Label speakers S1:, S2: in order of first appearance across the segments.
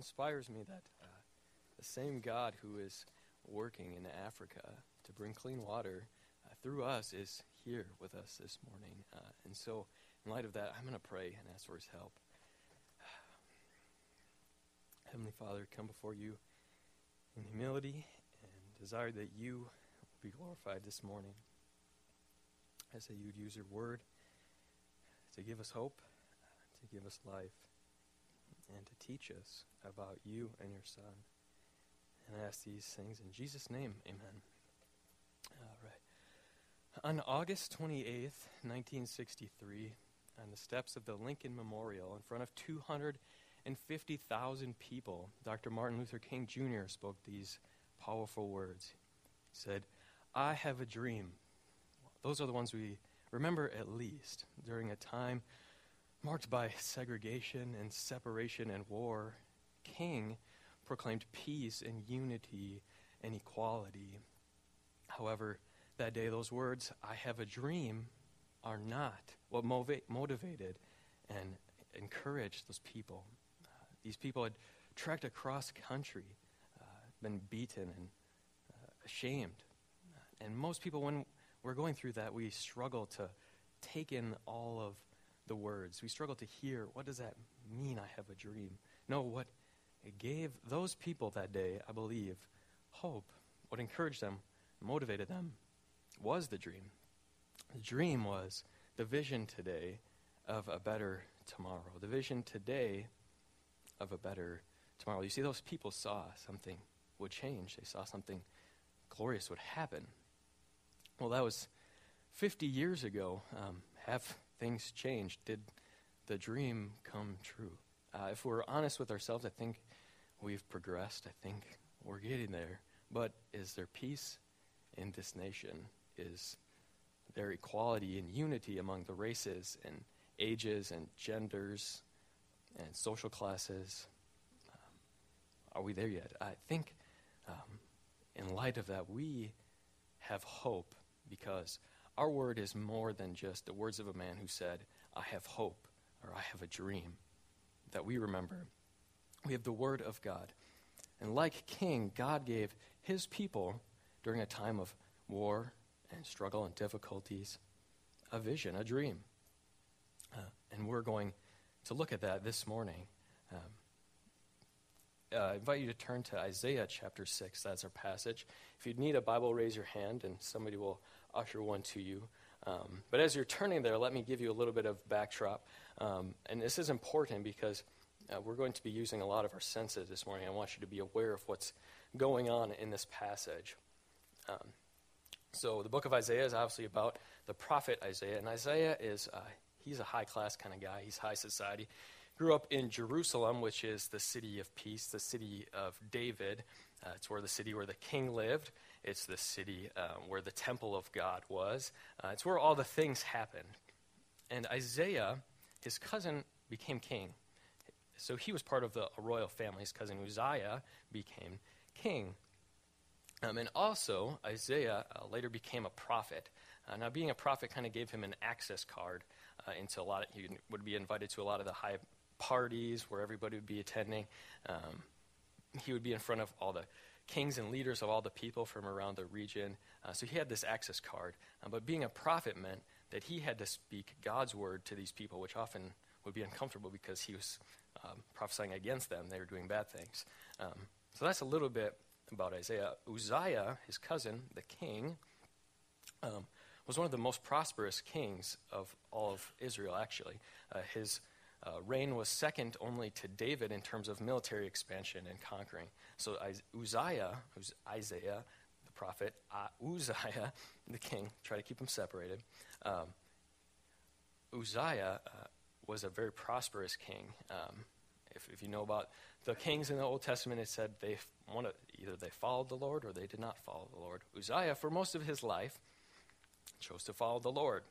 S1: inspires me that uh, the same God who is working in Africa to bring clean water uh, through us is here with us this morning. Uh, and so, in light of that, I'm going to pray and ask for his help. Heavenly Father, come before you in humility and desire that you be glorified this morning. I say you'd use your word to give us hope, to give us life, and to teach us about you and your Son. And I ask these things in Jesus' name. Amen. All right. On August 28th, 1963, on the steps of the Lincoln Memorial, in front of 250,000 people, Dr. Martin Luther King Jr. spoke these powerful words. He said, I have a dream. Those are the ones we remember at least during a time marked by segregation and separation and war. King proclaimed peace and unity and equality. However, that day, those words, I have a dream, are not what motiva- motivated and encouraged those people. Uh, these people had trekked across country, uh, been beaten and uh, ashamed. And most people, when we're going through that, we struggle to take in all of the words. We struggle to hear what does that mean, I have a dream? No, what it gave those people that day, I believe, hope. What encouraged them, motivated them, was the dream. The dream was the vision today of a better tomorrow. The vision today of a better tomorrow. You see, those people saw something would change, they saw something glorious would happen. Well, that was 50 years ago. Um, have things changed? Did the dream come true? Uh, if we're honest with ourselves, I think we've progressed. I think we're getting there. But is there peace in this nation? Is there equality and unity among the races and ages and genders and social classes? Um, are we there yet? I think um, in light of that, we have hope because our word is more than just the words of a man who said, I have hope or I have a dream that we remember. We have the word of God. And like King, God gave his people during a time of war and struggle and difficulties a vision, a dream. Uh, and we're going to look at that this morning. Um, uh, I invite you to turn to Isaiah chapter 6. That's our passage. If you need a Bible, raise your hand and somebody will usher one to you. Um, but as you're turning there, let me give you a little bit of backdrop. Um, and this is important because uh, we're going to be using a lot of our senses this morning. I want you to be aware of what's going on in this passage. Um, so the book of Isaiah is obviously about the prophet Isaiah, and Isaiah is uh, he's a high class kind of guy. He's high society. Grew up in Jerusalem, which is the city of peace, the city of David. Uh, it's where the city where the king lived. It's the city uh, where the temple of God was. Uh, it's where all the things happened. And Isaiah, his cousin, became king. So he was part of the royal family. His cousin Uzziah became king. Um, and also, Isaiah uh, later became a prophet. Uh, now, being a prophet kind of gave him an access card into a lot. Of, he would be invited to a lot of the high parties where everybody would be attending. Um, he would be in front of all the kings and leaders of all the people from around the region. Uh, so he had this access card. Uh, but being a prophet meant that he had to speak God's word to these people, which often would be uncomfortable because he was um, prophesying against them. They were doing bad things. Um, so that's a little bit about Isaiah. Uzziah, his cousin, the king, um, was one of the most prosperous kings of all of Israel, actually. Uh, his uh, reign was second only to David in terms of military expansion and conquering. So Uzziah, who's Isaiah, the prophet, uh, Uzziah, the king, try to keep them separated. Um, Uzziah uh, was a very prosperous king. Um, if, if, you know about the kings in the Old Testament, it said they either they followed the Lord or they did not follow the Lord. Uzziah, for most of his life, chose to follow the Lord.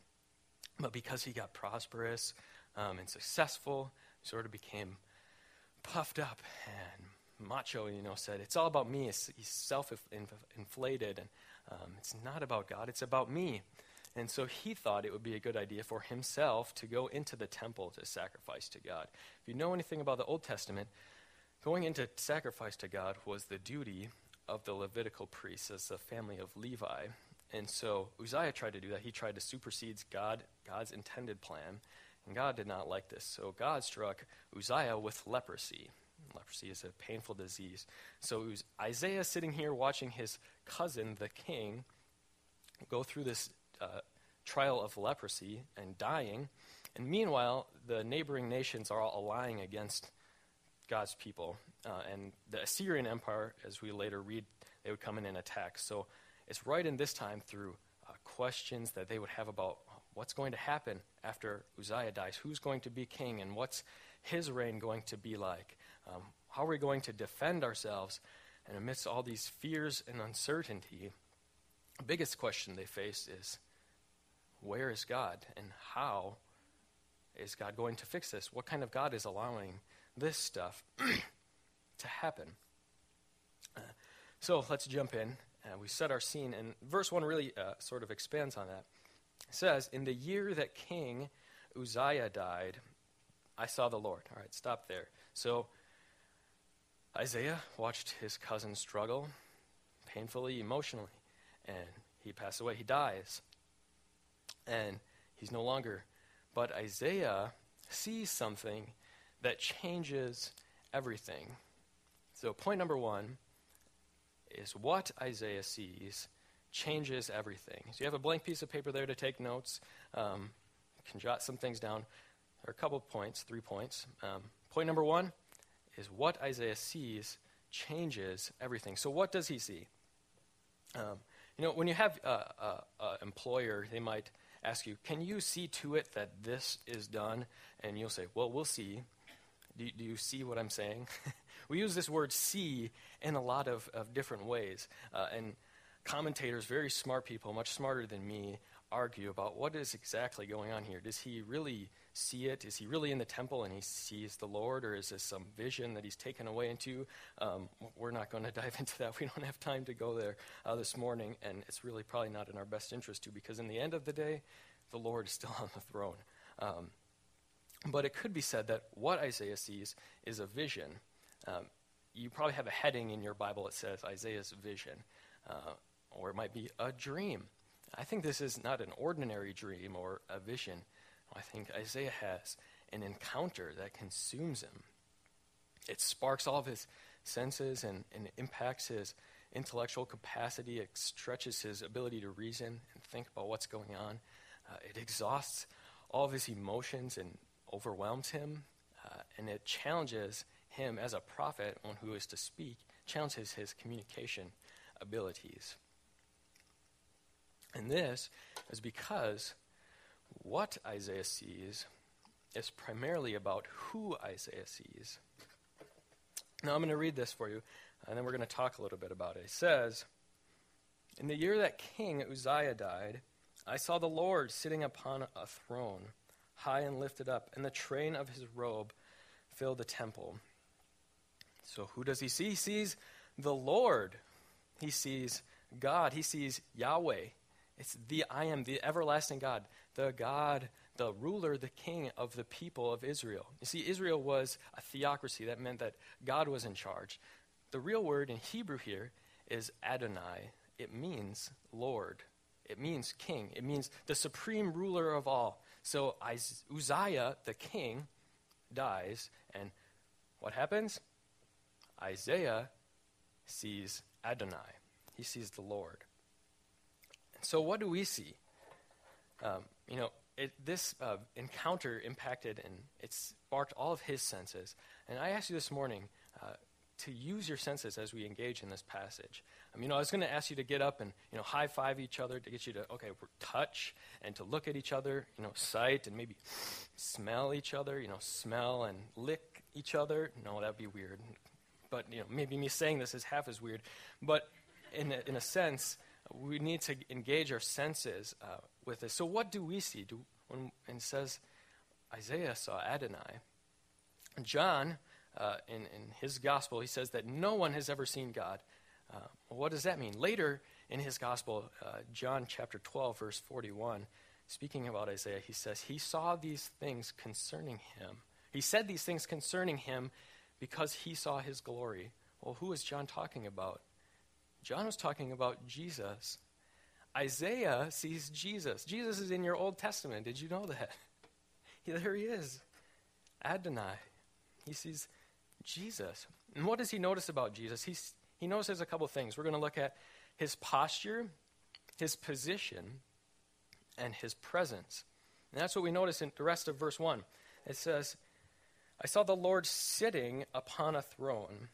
S1: But because he got prosperous, um, and successful, sort of became puffed up and macho, you know, said, It's all about me. He's self inflated, and um, it's not about God, it's about me. And so he thought it would be a good idea for himself to go into the temple to sacrifice to God. If you know anything about the Old Testament, Going into sacrifice to God was the duty of the Levitical priests as the family of Levi. And so Uzziah tried to do that. He tried to supersede God, God's intended plan. And God did not like this. So God struck Uzziah with leprosy. Leprosy is a painful disease. So Isaiah sitting here watching his cousin, the king, go through this uh, trial of leprosy and dying. And meanwhile, the neighboring nations are all allying against God's people. Uh, and the Assyrian Empire, as we later read, they would come in and attack. So it's right in this time through uh, questions that they would have about what's going to happen after Uzziah dies, who's going to be king, and what's his reign going to be like. Um, how are we going to defend ourselves? And amidst all these fears and uncertainty, the biggest question they face is where is God and how is God going to fix this? What kind of God is allowing this stuff to happen? Uh, so let's jump in. Uh, we set our scene, and verse 1 really uh, sort of expands on that. It says, In the year that King Uzziah died, I saw the Lord. All right, stop there. So Isaiah watched his cousin struggle painfully, emotionally, and he passed away. He dies. And he's no longer. But Isaiah sees something that changes everything. So, point number one is what Isaiah sees changes everything. So, you have a blank piece of paper there to take notes. Um, you can jot some things down. There are a couple points, three points. Um, point number one is what Isaiah sees changes everything. So, what does he see? Um, you know, when you have an employer, they might ask you, Can you see to it that this is done? And you'll say, Well, we'll see. Do, do you see what I'm saying? we use this word see in a lot of, of different ways. Uh, and commentators, very smart people, much smarter than me, argue about what is exactly going on here. Does he really see it? Is he really in the temple and he sees the Lord, or is this some vision that he's taken away into? Um, we're not going to dive into that. We don't have time to go there uh, this morning, and it's really probably not in our best interest to, because in the end of the day, the Lord is still on the throne. Um, but it could be said that what Isaiah sees is a vision. Um, you probably have a heading in your Bible that says Isaiah's vision, uh, or it might be a dream. I think this is not an ordinary dream or a vision. I think Isaiah has an encounter that consumes him. It sparks all of his senses and, and impacts his intellectual capacity. It stretches his ability to reason and think about what's going on. Uh, it exhausts all of his emotions and overwhelms him. Uh, and it challenges him as a prophet, one who is to speak, challenges his communication abilities. And this is because what Isaiah sees is primarily about who Isaiah sees. Now, I'm going to read this for you, and then we're going to talk a little bit about it. It says, In the year that King Uzziah died, I saw the Lord sitting upon a throne, high and lifted up, and the train of his robe filled the temple. So, who does he see? He sees the Lord. He sees God. He sees Yahweh. It's the I am, the everlasting God, the God, the ruler, the king of the people of Israel. You see, Israel was a theocracy. That meant that God was in charge. The real word in Hebrew here is Adonai. It means Lord. It means king. It means the supreme ruler of all. So Uzziah, the king, dies, and what happens? Isaiah sees Adonai. He sees the Lord. So, what do we see? Um, you know, it, this uh, encounter impacted and it sparked all of his senses. And I asked you this morning uh, to use your senses as we engage in this passage. Um, you know, I was going to ask you to get up and you know high five each other to get you to okay touch and to look at each other. You know, sight and maybe smell each other. You know, smell and lick each other. No, that'd be weird. But you know, maybe me saying this is half as weird. But in a, in a sense, we need to engage our senses uh, with this. So, what do we see? Do, when, and says Isaiah saw Adonai. John, uh, in, in his gospel, he says that no one has ever seen God. Uh, what does that mean? Later in his gospel, uh, John chapter 12, verse 41, speaking about Isaiah, he says, He saw these things concerning him. He said these things concerning him because he saw his glory. Well, who is John talking about? John was talking about Jesus. Isaiah sees Jesus. Jesus is in your Old Testament. Did you know that? there he is. Adonai. He sees Jesus. And what does he notice about Jesus? He's, he notices a couple things. We're going to look at his posture, his position, and his presence. And that's what we notice in the rest of verse 1. It says, I saw the Lord sitting upon a throne.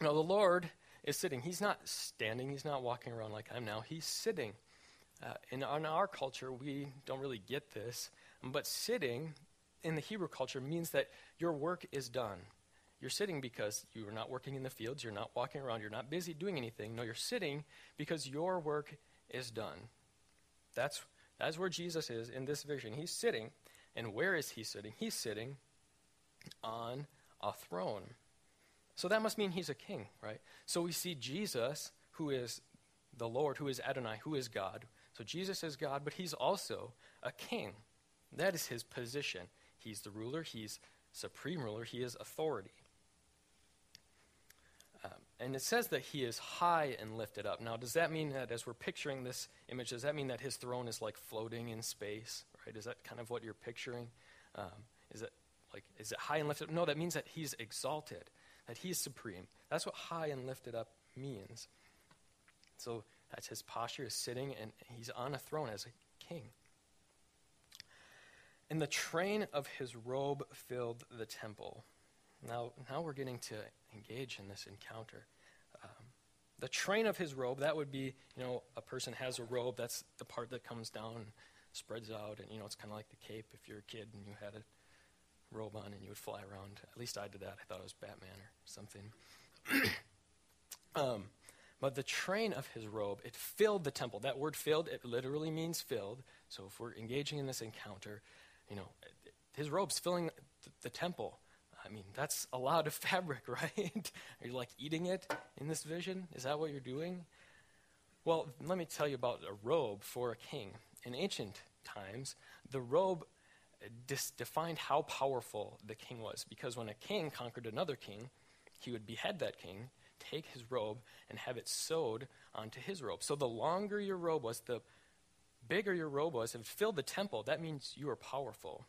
S1: Now, the Lord is sitting. He's not standing, he's not walking around like I'm now. He's sitting. Uh, in, in our culture, we don't really get this, but sitting in the Hebrew culture means that your work is done. You're sitting because you are not working in the fields, you're not walking around, you're not busy doing anything. No, you're sitting because your work is done. That's, that's where Jesus is in this vision. He's sitting. And where is he sitting? He's sitting on a throne. So that must mean he's a king, right? So we see Jesus, who is the Lord, who is Adonai, who is God. So Jesus is God, but he's also a king. That is his position. He's the ruler, he's supreme ruler, he is authority. Um, and it says that he is high and lifted up. Now, does that mean that as we're picturing this image, does that mean that his throne is like floating in space? Right? Is that kind of what you're picturing? Um, is it like is it high and lifted up? No, that means that he's exalted, that he's supreme. That's what high and lifted up means. So that's his posture is sitting and he's on a throne as a king. And the train of his robe filled the temple. Now, now we're getting to engage in this encounter. Um, the train of his robe, that would be, you know, a person has a robe, that's the part that comes down spreads out, and, you know, it's kind of like the cape if you're a kid and you had a robe on and you would fly around. At least I did that. I thought it was Batman or something. um, but the train of his robe, it filled the temple. That word filled, it literally means filled. So if we're engaging in this encounter, you know, his robe's filling the, the temple. I mean, that's a lot of fabric, right? Are you like eating it in this vision? Is that what you're doing? Well, let me tell you about a robe for a king. In ancient times, the robe dis- defined how powerful the king was. Because when a king conquered another king, he would behead that king, take his robe, and have it sewed onto his robe. So the longer your robe was, the bigger your robe was, and filled the temple, that means you were powerful.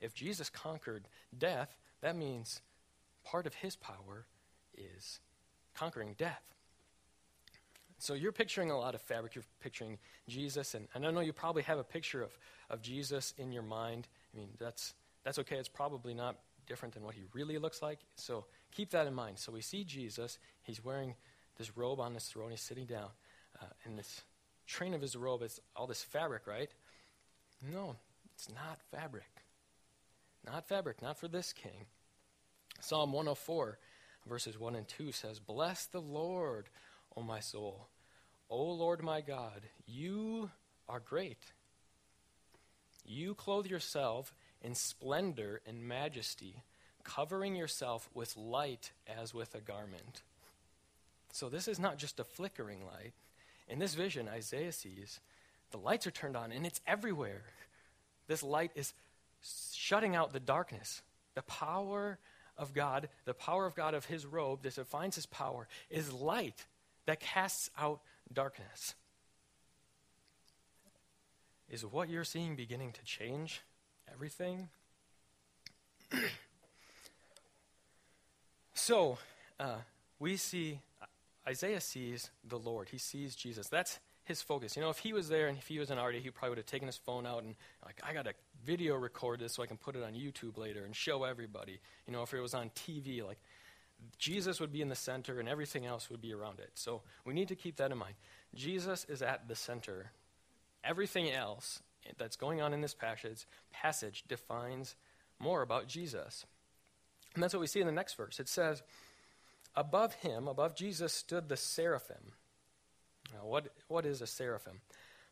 S1: If Jesus conquered death, that means part of his power is conquering death. So you're picturing a lot of fabric. You're picturing Jesus, and, and I know you probably have a picture of, of Jesus in your mind. I mean, that's, that's okay. It's probably not different than what he really looks like. So keep that in mind. So we see Jesus. He's wearing this robe on this throne. He's sitting down. Uh, and this train of his robe is all this fabric, right? No, it's not fabric. Not fabric, not for this king. Psalm 104, verses 1 and 2 says, Bless the Lord, O my soul. O Lord my God, you are great. You clothe yourself in splendor and majesty, covering yourself with light as with a garment. So, this is not just a flickering light. In this vision, Isaiah sees the lights are turned on and it's everywhere. This light is shutting out the darkness. The power of God, the power of God of his robe that defines his power, is light that casts out darkness. Is what you're seeing beginning to change everything? so, uh, we see, Isaiah sees the Lord. He sees Jesus. That's his focus. You know, if he was there and if he was an artist, he probably would have taken his phone out and, like, I got to video record this so I can put it on YouTube later and show everybody. You know, if it was on TV, like, Jesus would be in the center and everything else would be around it. So we need to keep that in mind. Jesus is at the center. Everything else that's going on in this passage, passage defines more about Jesus. And that's what we see in the next verse. It says, Above him, above Jesus, stood the seraphim. Now, what, what is a seraphim?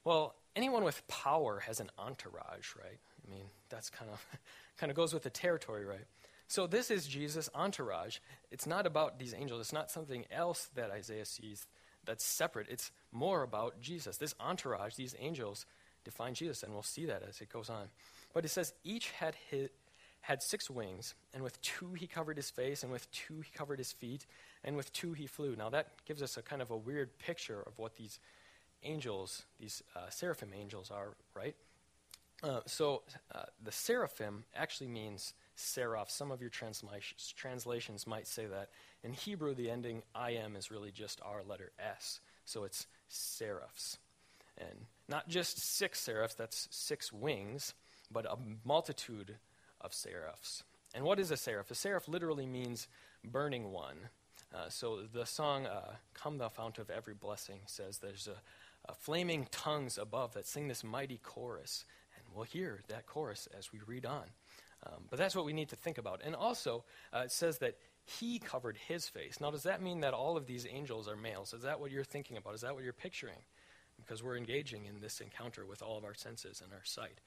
S1: Well, anyone with power has an entourage, right? I mean, that's kind of kind of goes with the territory, right? So this is Jesus' entourage. It's not about these angels. It's not something else that Isaiah sees that's separate. It's more about Jesus. This entourage, these angels, define Jesus, and we'll see that as it goes on. But it says each had his, had six wings, and with two he covered his face, and with two he covered his feet, and with two he flew. Now that gives us a kind of a weird picture of what these angels, these uh, seraphim angels, are, right? Uh, so uh, the seraphim actually means seraph. Some of your transla- translations might say that. In Hebrew, the ending I am is really just our letter S. So it's seraphs. And not just six seraphs, that's six wings, but a multitude of seraphs. And what is a seraph? A seraph literally means burning one. Uh, so the song, uh, Come Thou Fount of Every Blessing, says there's a, a flaming tongues above that sing this mighty chorus. And we'll hear that chorus as we read on. Um, but that's what we need to think about. And also, uh, it says that he covered his face. Now, does that mean that all of these angels are males? Is that what you're thinking about? Is that what you're picturing? Because we're engaging in this encounter with all of our senses and our sight.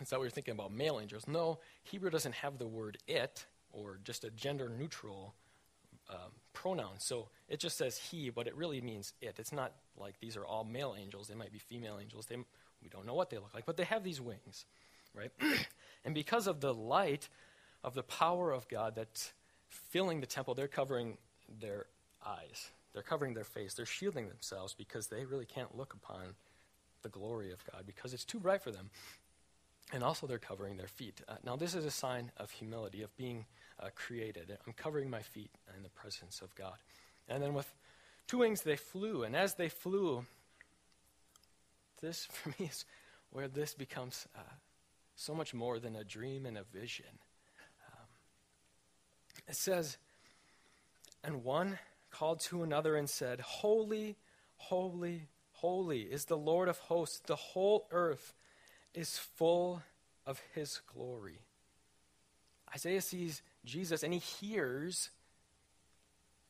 S1: Is that what you're thinking about male angels? No, Hebrew doesn't have the word it or just a gender neutral um, pronoun. So it just says he, but it really means it. It's not like these are all male angels. They might be female angels. They, we don't know what they look like, but they have these wings, right? and because of the light of the power of God that's filling the temple, they're covering their eyes. They're covering their face. They're shielding themselves because they really can't look upon the glory of God because it's too bright for them. And also, they're covering their feet. Uh, now, this is a sign of humility, of being uh, created. I'm covering my feet in the presence of God. And then, with two wings, they flew. And as they flew, this, for me, is where this becomes uh, so much more than a dream and a vision. It says, And one called to another and said, Holy, holy, holy is the Lord of hosts. The whole earth is full of his glory. Isaiah sees Jesus and he hears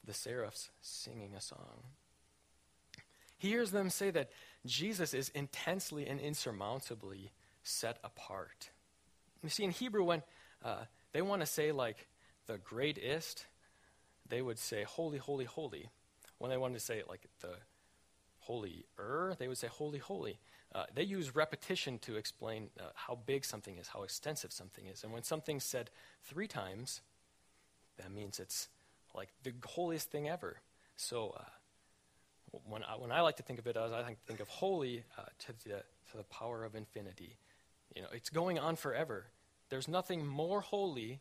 S1: the seraphs singing a song. He hears them say that Jesus is intensely and insurmountably set apart. You see, in Hebrew, when uh, they want to say, like, the greatest, they would say, holy, holy, holy. When they wanted to say, like, the holier, they would say, holy, holy. Uh, they use repetition to explain uh, how big something is, how extensive something is. And when something's said three times, that means it's like the holiest thing ever. So uh, when, I, when I like to think of it as I think think of holy uh, to, the, to the power of infinity, you know, it's going on forever. There's nothing more holy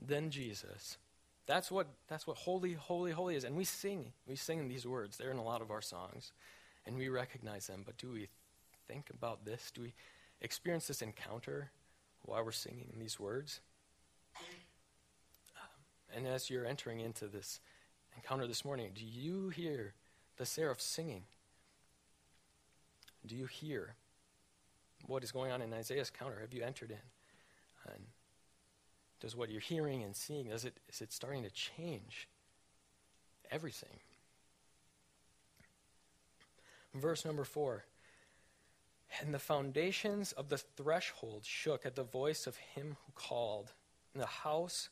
S1: than Jesus. That's what, that's what holy, holy, holy is. And we sing. We sing these words. They're in a lot of our songs. And we recognize them. But do we think about this? Do we experience this encounter while we're singing these words? Um, and as you're entering into this encounter this morning, do you hear the seraph singing? Do you hear what is going on in Isaiah's counter? Have you entered in? And does what you're hearing and seeing, is it, is it starting to change everything? Verse number four and the foundations of the threshold shook at the voice of him who called, and the house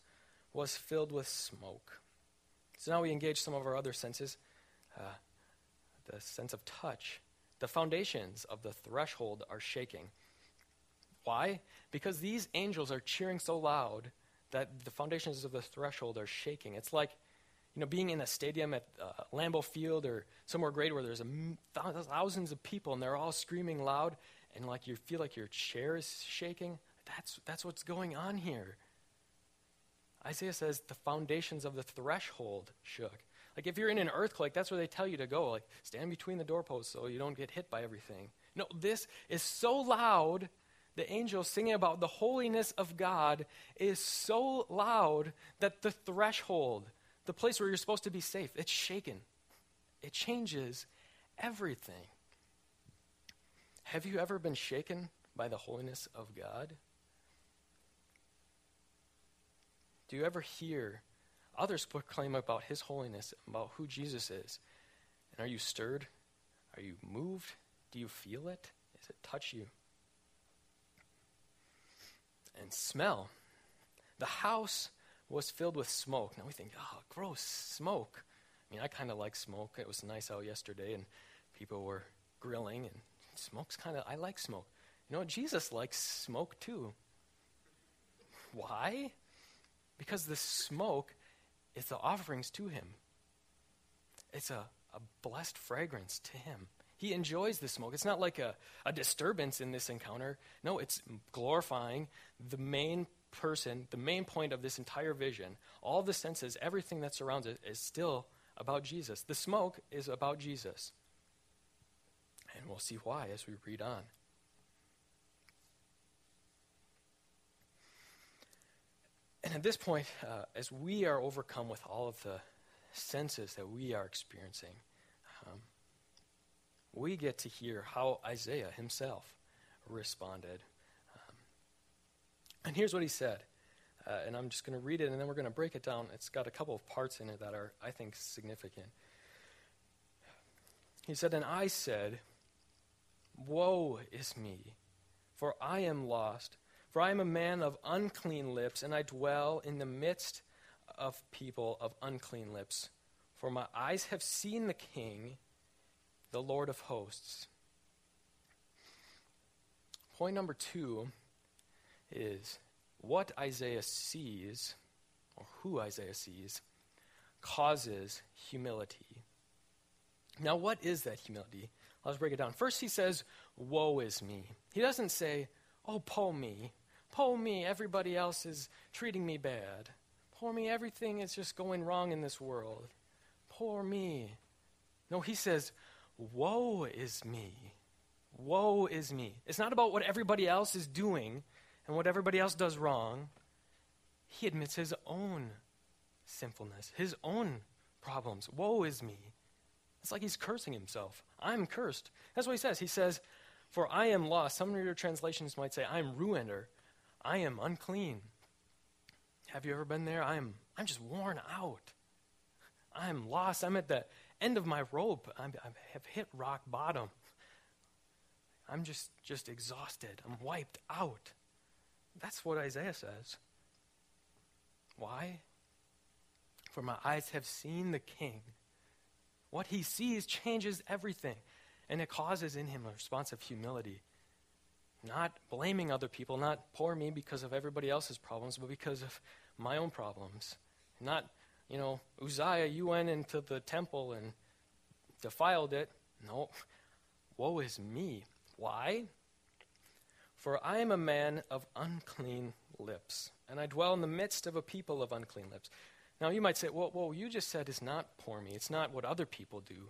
S1: was filled with smoke. So now we engage some of our other senses uh, the sense of touch. The foundations of the threshold are shaking. Why? Because these angels are cheering so loud that the foundations of the threshold are shaking. It's like you know, being in a stadium at uh, Lambeau Field or somewhere great where there's a, thousands of people and they're all screaming loud and like you feel like your chair is shaking. That's, that's what's going on here. Isaiah says the foundations of the threshold shook. Like if you're in an earthquake, that's where they tell you to go. Like stand between the doorposts so you don't get hit by everything. No, this is so loud. The angel singing about the holiness of God is so loud that the threshold, the place where you're supposed to be safe, it's shaken. It changes everything. Have you ever been shaken by the holiness of God? Do you ever hear others proclaim about his holiness, about who Jesus is? And are you stirred? Are you moved? Do you feel it? Does it touch you? And smell. The house was filled with smoke. Now we think, oh, gross, smoke. I mean, I kind of like smoke. It was nice out yesterday, and people were grilling, and smoke's kind of, I like smoke. You know, Jesus likes smoke too. Why? Because the smoke is the offerings to him. It's a, a blessed fragrance to him. He enjoys the smoke. It's not like a, a disturbance in this encounter. No, it's glorifying the main person, the main point of this entire vision. All the senses, everything that surrounds it is still about Jesus. The smoke is about Jesus. And we'll see why as we read on. And at this point, uh, as we are overcome with all of the senses that we are experiencing, we get to hear how Isaiah himself responded. Um, and here's what he said. Uh, and I'm just going to read it and then we're going to break it down. It's got a couple of parts in it that are, I think, significant. He said, And I said, Woe is me, for I am lost. For I am a man of unclean lips, and I dwell in the midst of people of unclean lips. For my eyes have seen the King, the Lord of hosts. Point number two is what Isaiah sees, or who Isaiah sees, causes humility. Now, what is that humility? Let's break it down. First, he says, Woe is me. He doesn't say, Oh, poor me. Poor me, everybody else is treating me bad. Poor me, everything is just going wrong in this world. Poor me. No, he says, Woe is me. Woe is me. It's not about what everybody else is doing and what everybody else does wrong. He admits his own sinfulness, his own problems. Woe is me. It's like he's cursing himself. I'm cursed. That's what he says. He says, For I am lost. Some of your translations might say, I am ruined or I am unclean. Have you ever been there? I'm, I'm just worn out. I'm lost. I'm at the end of my rope. I'm, I have hit rock bottom. I'm just, just exhausted. I'm wiped out. That's what Isaiah says. Why? For my eyes have seen the King what he sees changes everything, and it causes in him a response of humility. Not blaming other people, not poor me because of everybody else's problems, but because of my own problems. Not, you know, Uzziah, you went into the temple and defiled it. No, woe is me. Why? For I am a man of unclean lips, and I dwell in the midst of a people of unclean lips. Now, you might say, well, what you just said is not poor me. It's not what other people do.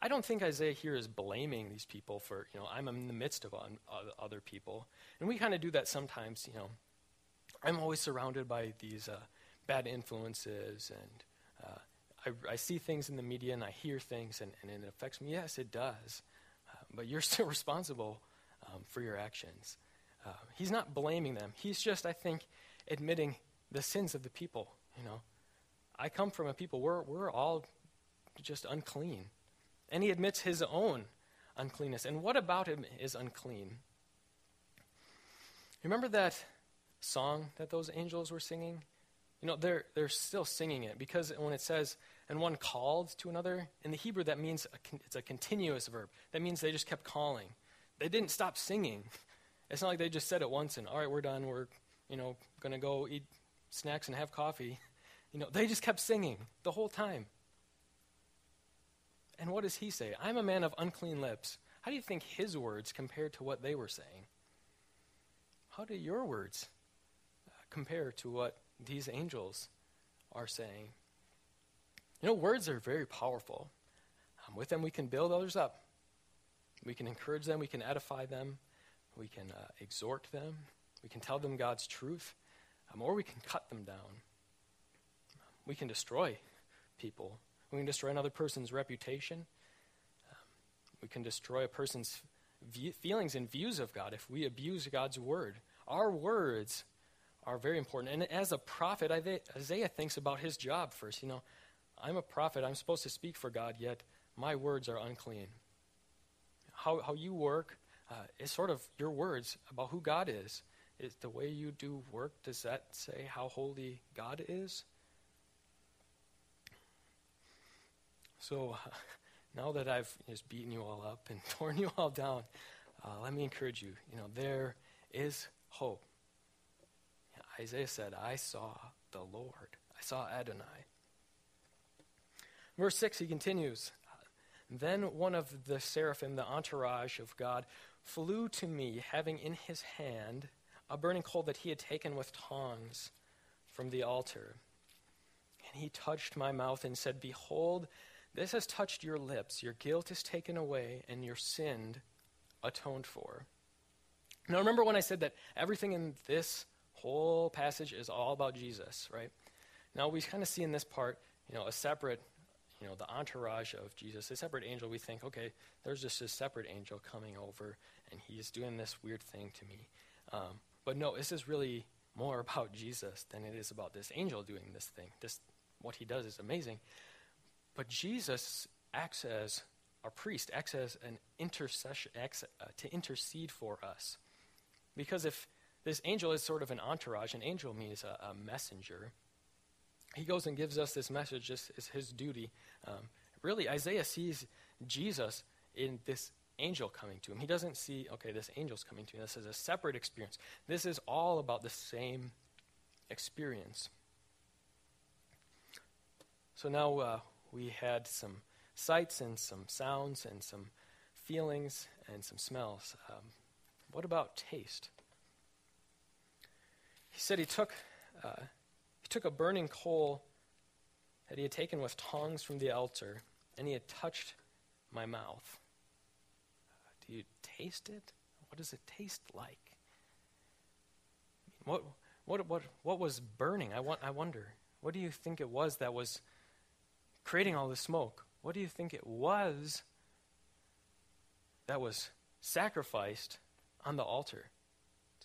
S1: I don't think Isaiah here is blaming these people for, you know, I'm in the midst of un, other people. And we kind of do that sometimes, you know. I'm always surrounded by these uh, bad influences, and uh, I, I, see things in the media and I hear things, and, and it affects me. Yes, it does. Uh, but you're still responsible um, for your actions. Uh, he's not blaming them. He's just, I think, admitting the sins of the people, you know. I come from a people, we're, we're all just unclean. And he admits his own uncleanness. And what about him is unclean? Remember that song that those angels were singing? You know, they're, they're still singing it because when it says, and one called to another, in the Hebrew that means a con- it's a continuous verb. That means they just kept calling. They didn't stop singing. It's not like they just said it once and, all right, we're done. We're, you know, going to go eat snacks and have coffee. You know, they just kept singing the whole time. And what does he say? I'm a man of unclean lips. How do you think his words compare to what they were saying? How do your words uh, compare to what these angels are saying? You know, words are very powerful. Um, with them, we can build others up. We can encourage them. We can edify them. We can uh, exhort them. We can tell them God's truth. Um, or we can cut them down. We can destroy people. We can destroy another person's reputation. Um, we can destroy a person's feelings and views of God if we abuse God's word. Our words are very important. And as a prophet, Isaiah thinks about his job first. You know, I'm a prophet. I'm supposed to speak for God, yet my words are unclean. How, how you work uh, is sort of your words about who God is. Is the way you do work, does that say how holy God is? So uh, now that I've just beaten you all up and torn you all down, uh, let me encourage you. You know, there is hope. Isaiah said, I saw the Lord. I saw Adonai. Verse 6, he continues Then one of the seraphim, the entourage of God, flew to me, having in his hand a burning coal that he had taken with tongs from the altar. And he touched my mouth and said, Behold, this has touched your lips. Your guilt is taken away, and your sin atoned for. Now, remember when I said that everything in this whole passage is all about Jesus, right? Now, we kind of see in this part, you know, a separate, you know, the entourage of Jesus, a separate angel. We think, okay, there's just a separate angel coming over, and he's doing this weird thing to me. Um, but no, this is really more about Jesus than it is about this angel doing this thing. This, what he does is amazing. But Jesus acts as a priest, acts as an intercession, acts, uh, to intercede for us. Because if this angel is sort of an entourage, an angel means a, a messenger. He goes and gives us this message, this is his duty. Um, really, Isaiah sees Jesus in this angel coming to him. He doesn't see, okay, this angel's coming to me. This is a separate experience. This is all about the same experience. So now uh, we had some sights and some sounds and some feelings and some smells. Um, what about taste? Said he took, uh, he took a burning coal that he had taken with tongs from the altar, and he had touched my mouth. Do you taste it? What does it taste like? What, what, what, what was burning? I, want, I wonder. What do you think it was that was creating all the smoke? What do you think it was that was sacrificed on the altar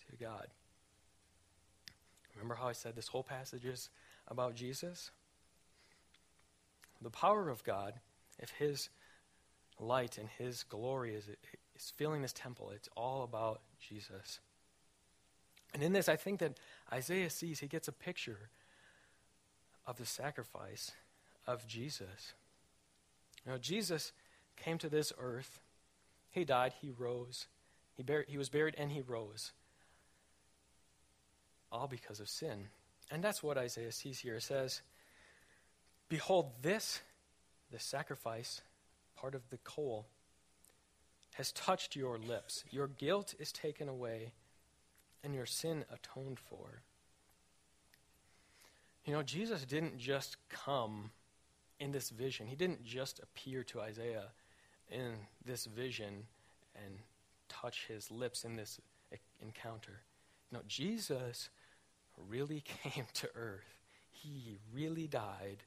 S1: to God? Remember how I said this whole passage is about Jesus? The power of God, if His light and His glory is, is filling this temple, it's all about Jesus. And in this, I think that Isaiah sees, he gets a picture of the sacrifice of Jesus. Now, Jesus came to this earth. He died, he rose. He, he was buried, and he rose. All because of sin. And that's what Isaiah sees here. It says, Behold, this, the sacrifice, part of the coal, has touched your lips. Your guilt is taken away, and your sin atoned for. You know, Jesus didn't just come in this vision. He didn't just appear to Isaiah in this vision and touch his lips in this encounter. No, Jesus really came to earth. He really died.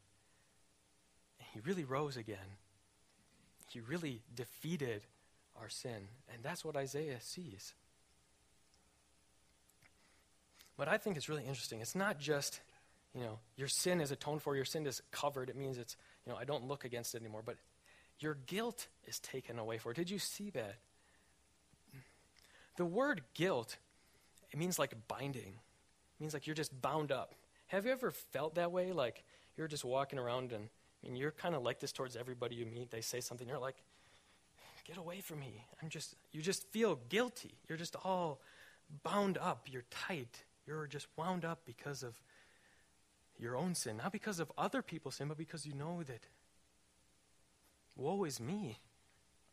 S1: He really rose again. He really defeated our sin. And that's what Isaiah sees. What I think is really interesting, it's not just you know, your sin is atoned for, your sin is covered. It means it's, you know, I don't look against it anymore. But your guilt is taken away for. Did you see that? The word guilt, it means like binding. Means like you're just bound up. Have you ever felt that way? Like you're just walking around and I mean, you're kind of like this towards everybody you meet. They say something, you're like, get away from me. I'm just, you just feel guilty. You're just all bound up. You're tight. You're just wound up because of your own sin, not because of other people's sin, but because you know that, woe is me.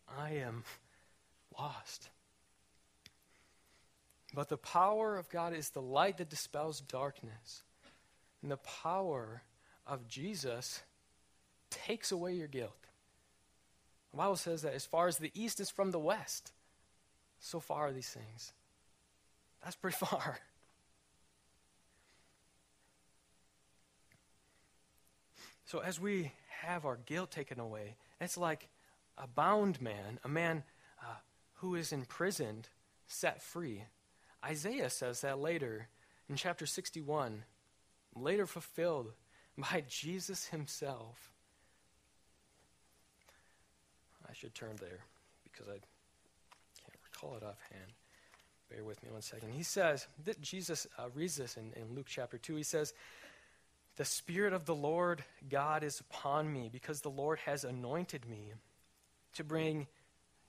S1: I am lost. But the power of God is the light that dispels darkness. And the power of Jesus takes away your guilt. The Bible says that as far as the east is from the west, so far are these things. That's pretty far. So as we have our guilt taken away, it's like a bound man, a man uh, who is imprisoned, set free. Isaiah says that later in chapter 61, later fulfilled by Jesus himself. I should turn there because I can't recall it offhand. Bear with me one second. He says, that Jesus uh, reads this in, in Luke chapter 2. He says, the Spirit of the Lord God is upon me because the Lord has anointed me to bring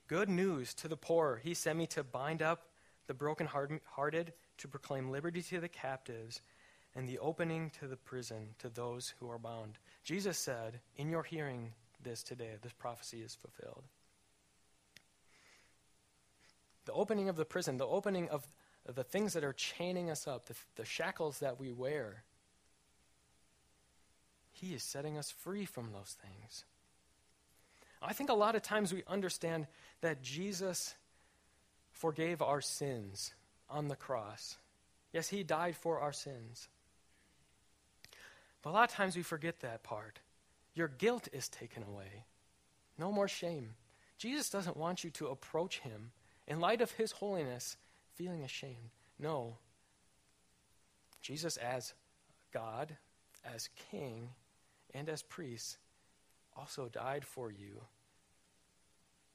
S1: good news to the poor. He sent me to bind up the brokenhearted, to proclaim liberty to the captives, and the opening to the prison to those who are bound. Jesus said, In your hearing this today, this prophecy is fulfilled. The opening of the prison, the opening of the things that are chaining us up, the, the shackles that we wear, He is setting us free from those things. I think a lot of times we understand that Jesus forgave our sins on the cross. Yes, He died for our sins. But a lot of times we forget that part. Your guilt is taken away. No more shame. Jesus doesn't want you to approach Him in light of His holiness feeling ashamed. No. Jesus, as God, as King, and as priest, also died for you,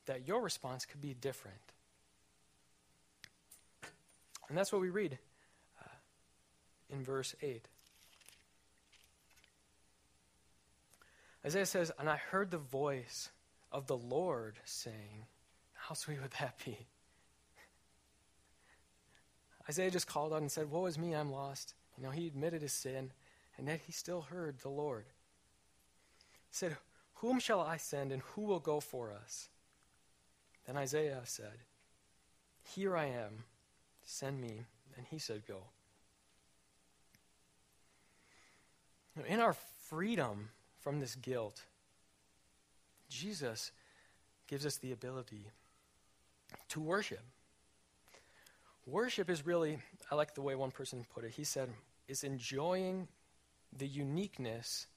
S1: that your response could be different. And that's what we read uh, in verse 8. Isaiah says, And I heard the voice of the Lord saying, How sweet would that be? Isaiah just called out and said, Woe is me, I'm lost. You know, he admitted his sin, and yet he still heard the Lord. He said, Whom shall I send, and who will go for us? Then Isaiah said, Here I am, send me. And he said, Go. In our freedom from this guilt, Jesus gives us the ability to worship. Worship is really, I like the way one person put it. He said, is enjoying the uniqueness,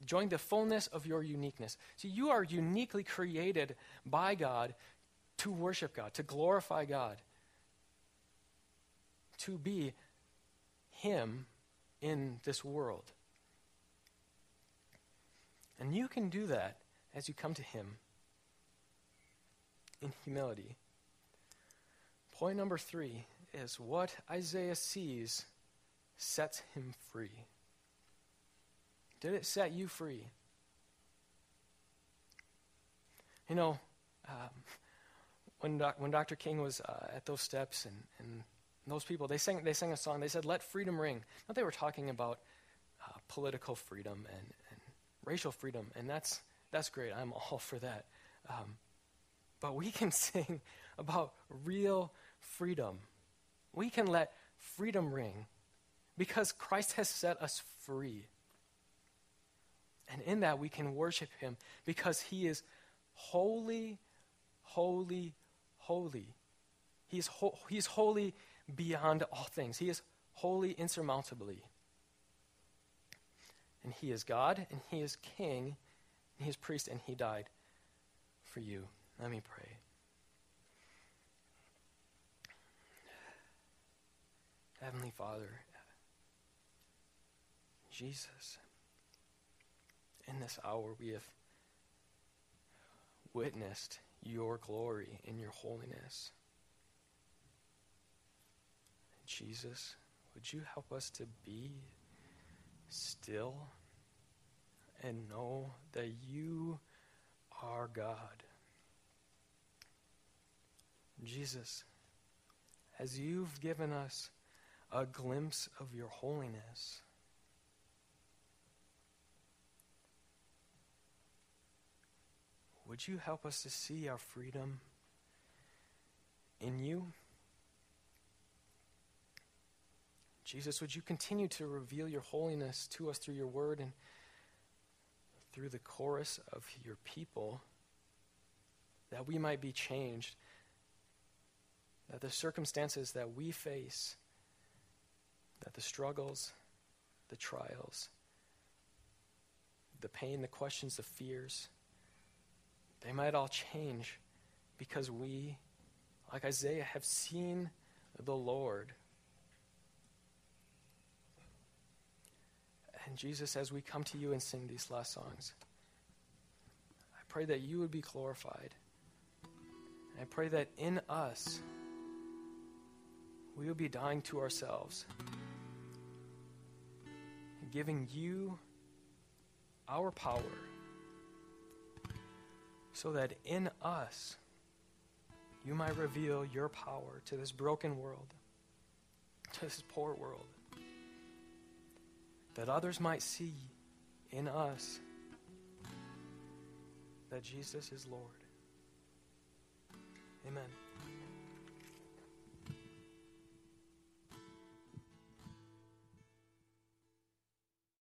S1: enjoying the fullness of your uniqueness. So you are uniquely created by God to worship God, to glorify God, to be Him in this world. And you can do that as you come to Him in humility. Point number three is what Isaiah sees sets him free. Did it set you free? You know, um, when, doc, when Dr. King was uh, at those steps and, and those people, they sang, they sang a song. They said, Let freedom ring. Now, they were talking about uh, political freedom and, and racial freedom, and that's, that's great. I'm all for that. Um, but we can sing about real freedom. We can let freedom ring because Christ has set us free. And in that, we can worship Him because He is holy, holy, holy. He ho- he's holy beyond all things. He is holy insurmountably. And He is God, and He is King, and He is priest, and He died for you. Let me pray. Heavenly Father, Jesus, in this hour we have witnessed your glory and your holiness. Jesus, would you help us to be still and know that you are God? Jesus, as you've given us a glimpse of your holiness. Would you help us to see our freedom in you? Jesus, would you continue to reveal your holiness to us through your word and through the chorus of your people that we might be changed, that the circumstances that we face that the struggles, the trials, the pain, the questions, the fears, they might all change because we, like Isaiah, have seen the Lord. And Jesus, as we come to you and sing these last songs, I pray that you would be glorified. I pray that in us, we will be dying to ourselves giving you our power so that in us you might reveal your power to this broken world, to this poor world that others might see in us that Jesus is Lord. Amen.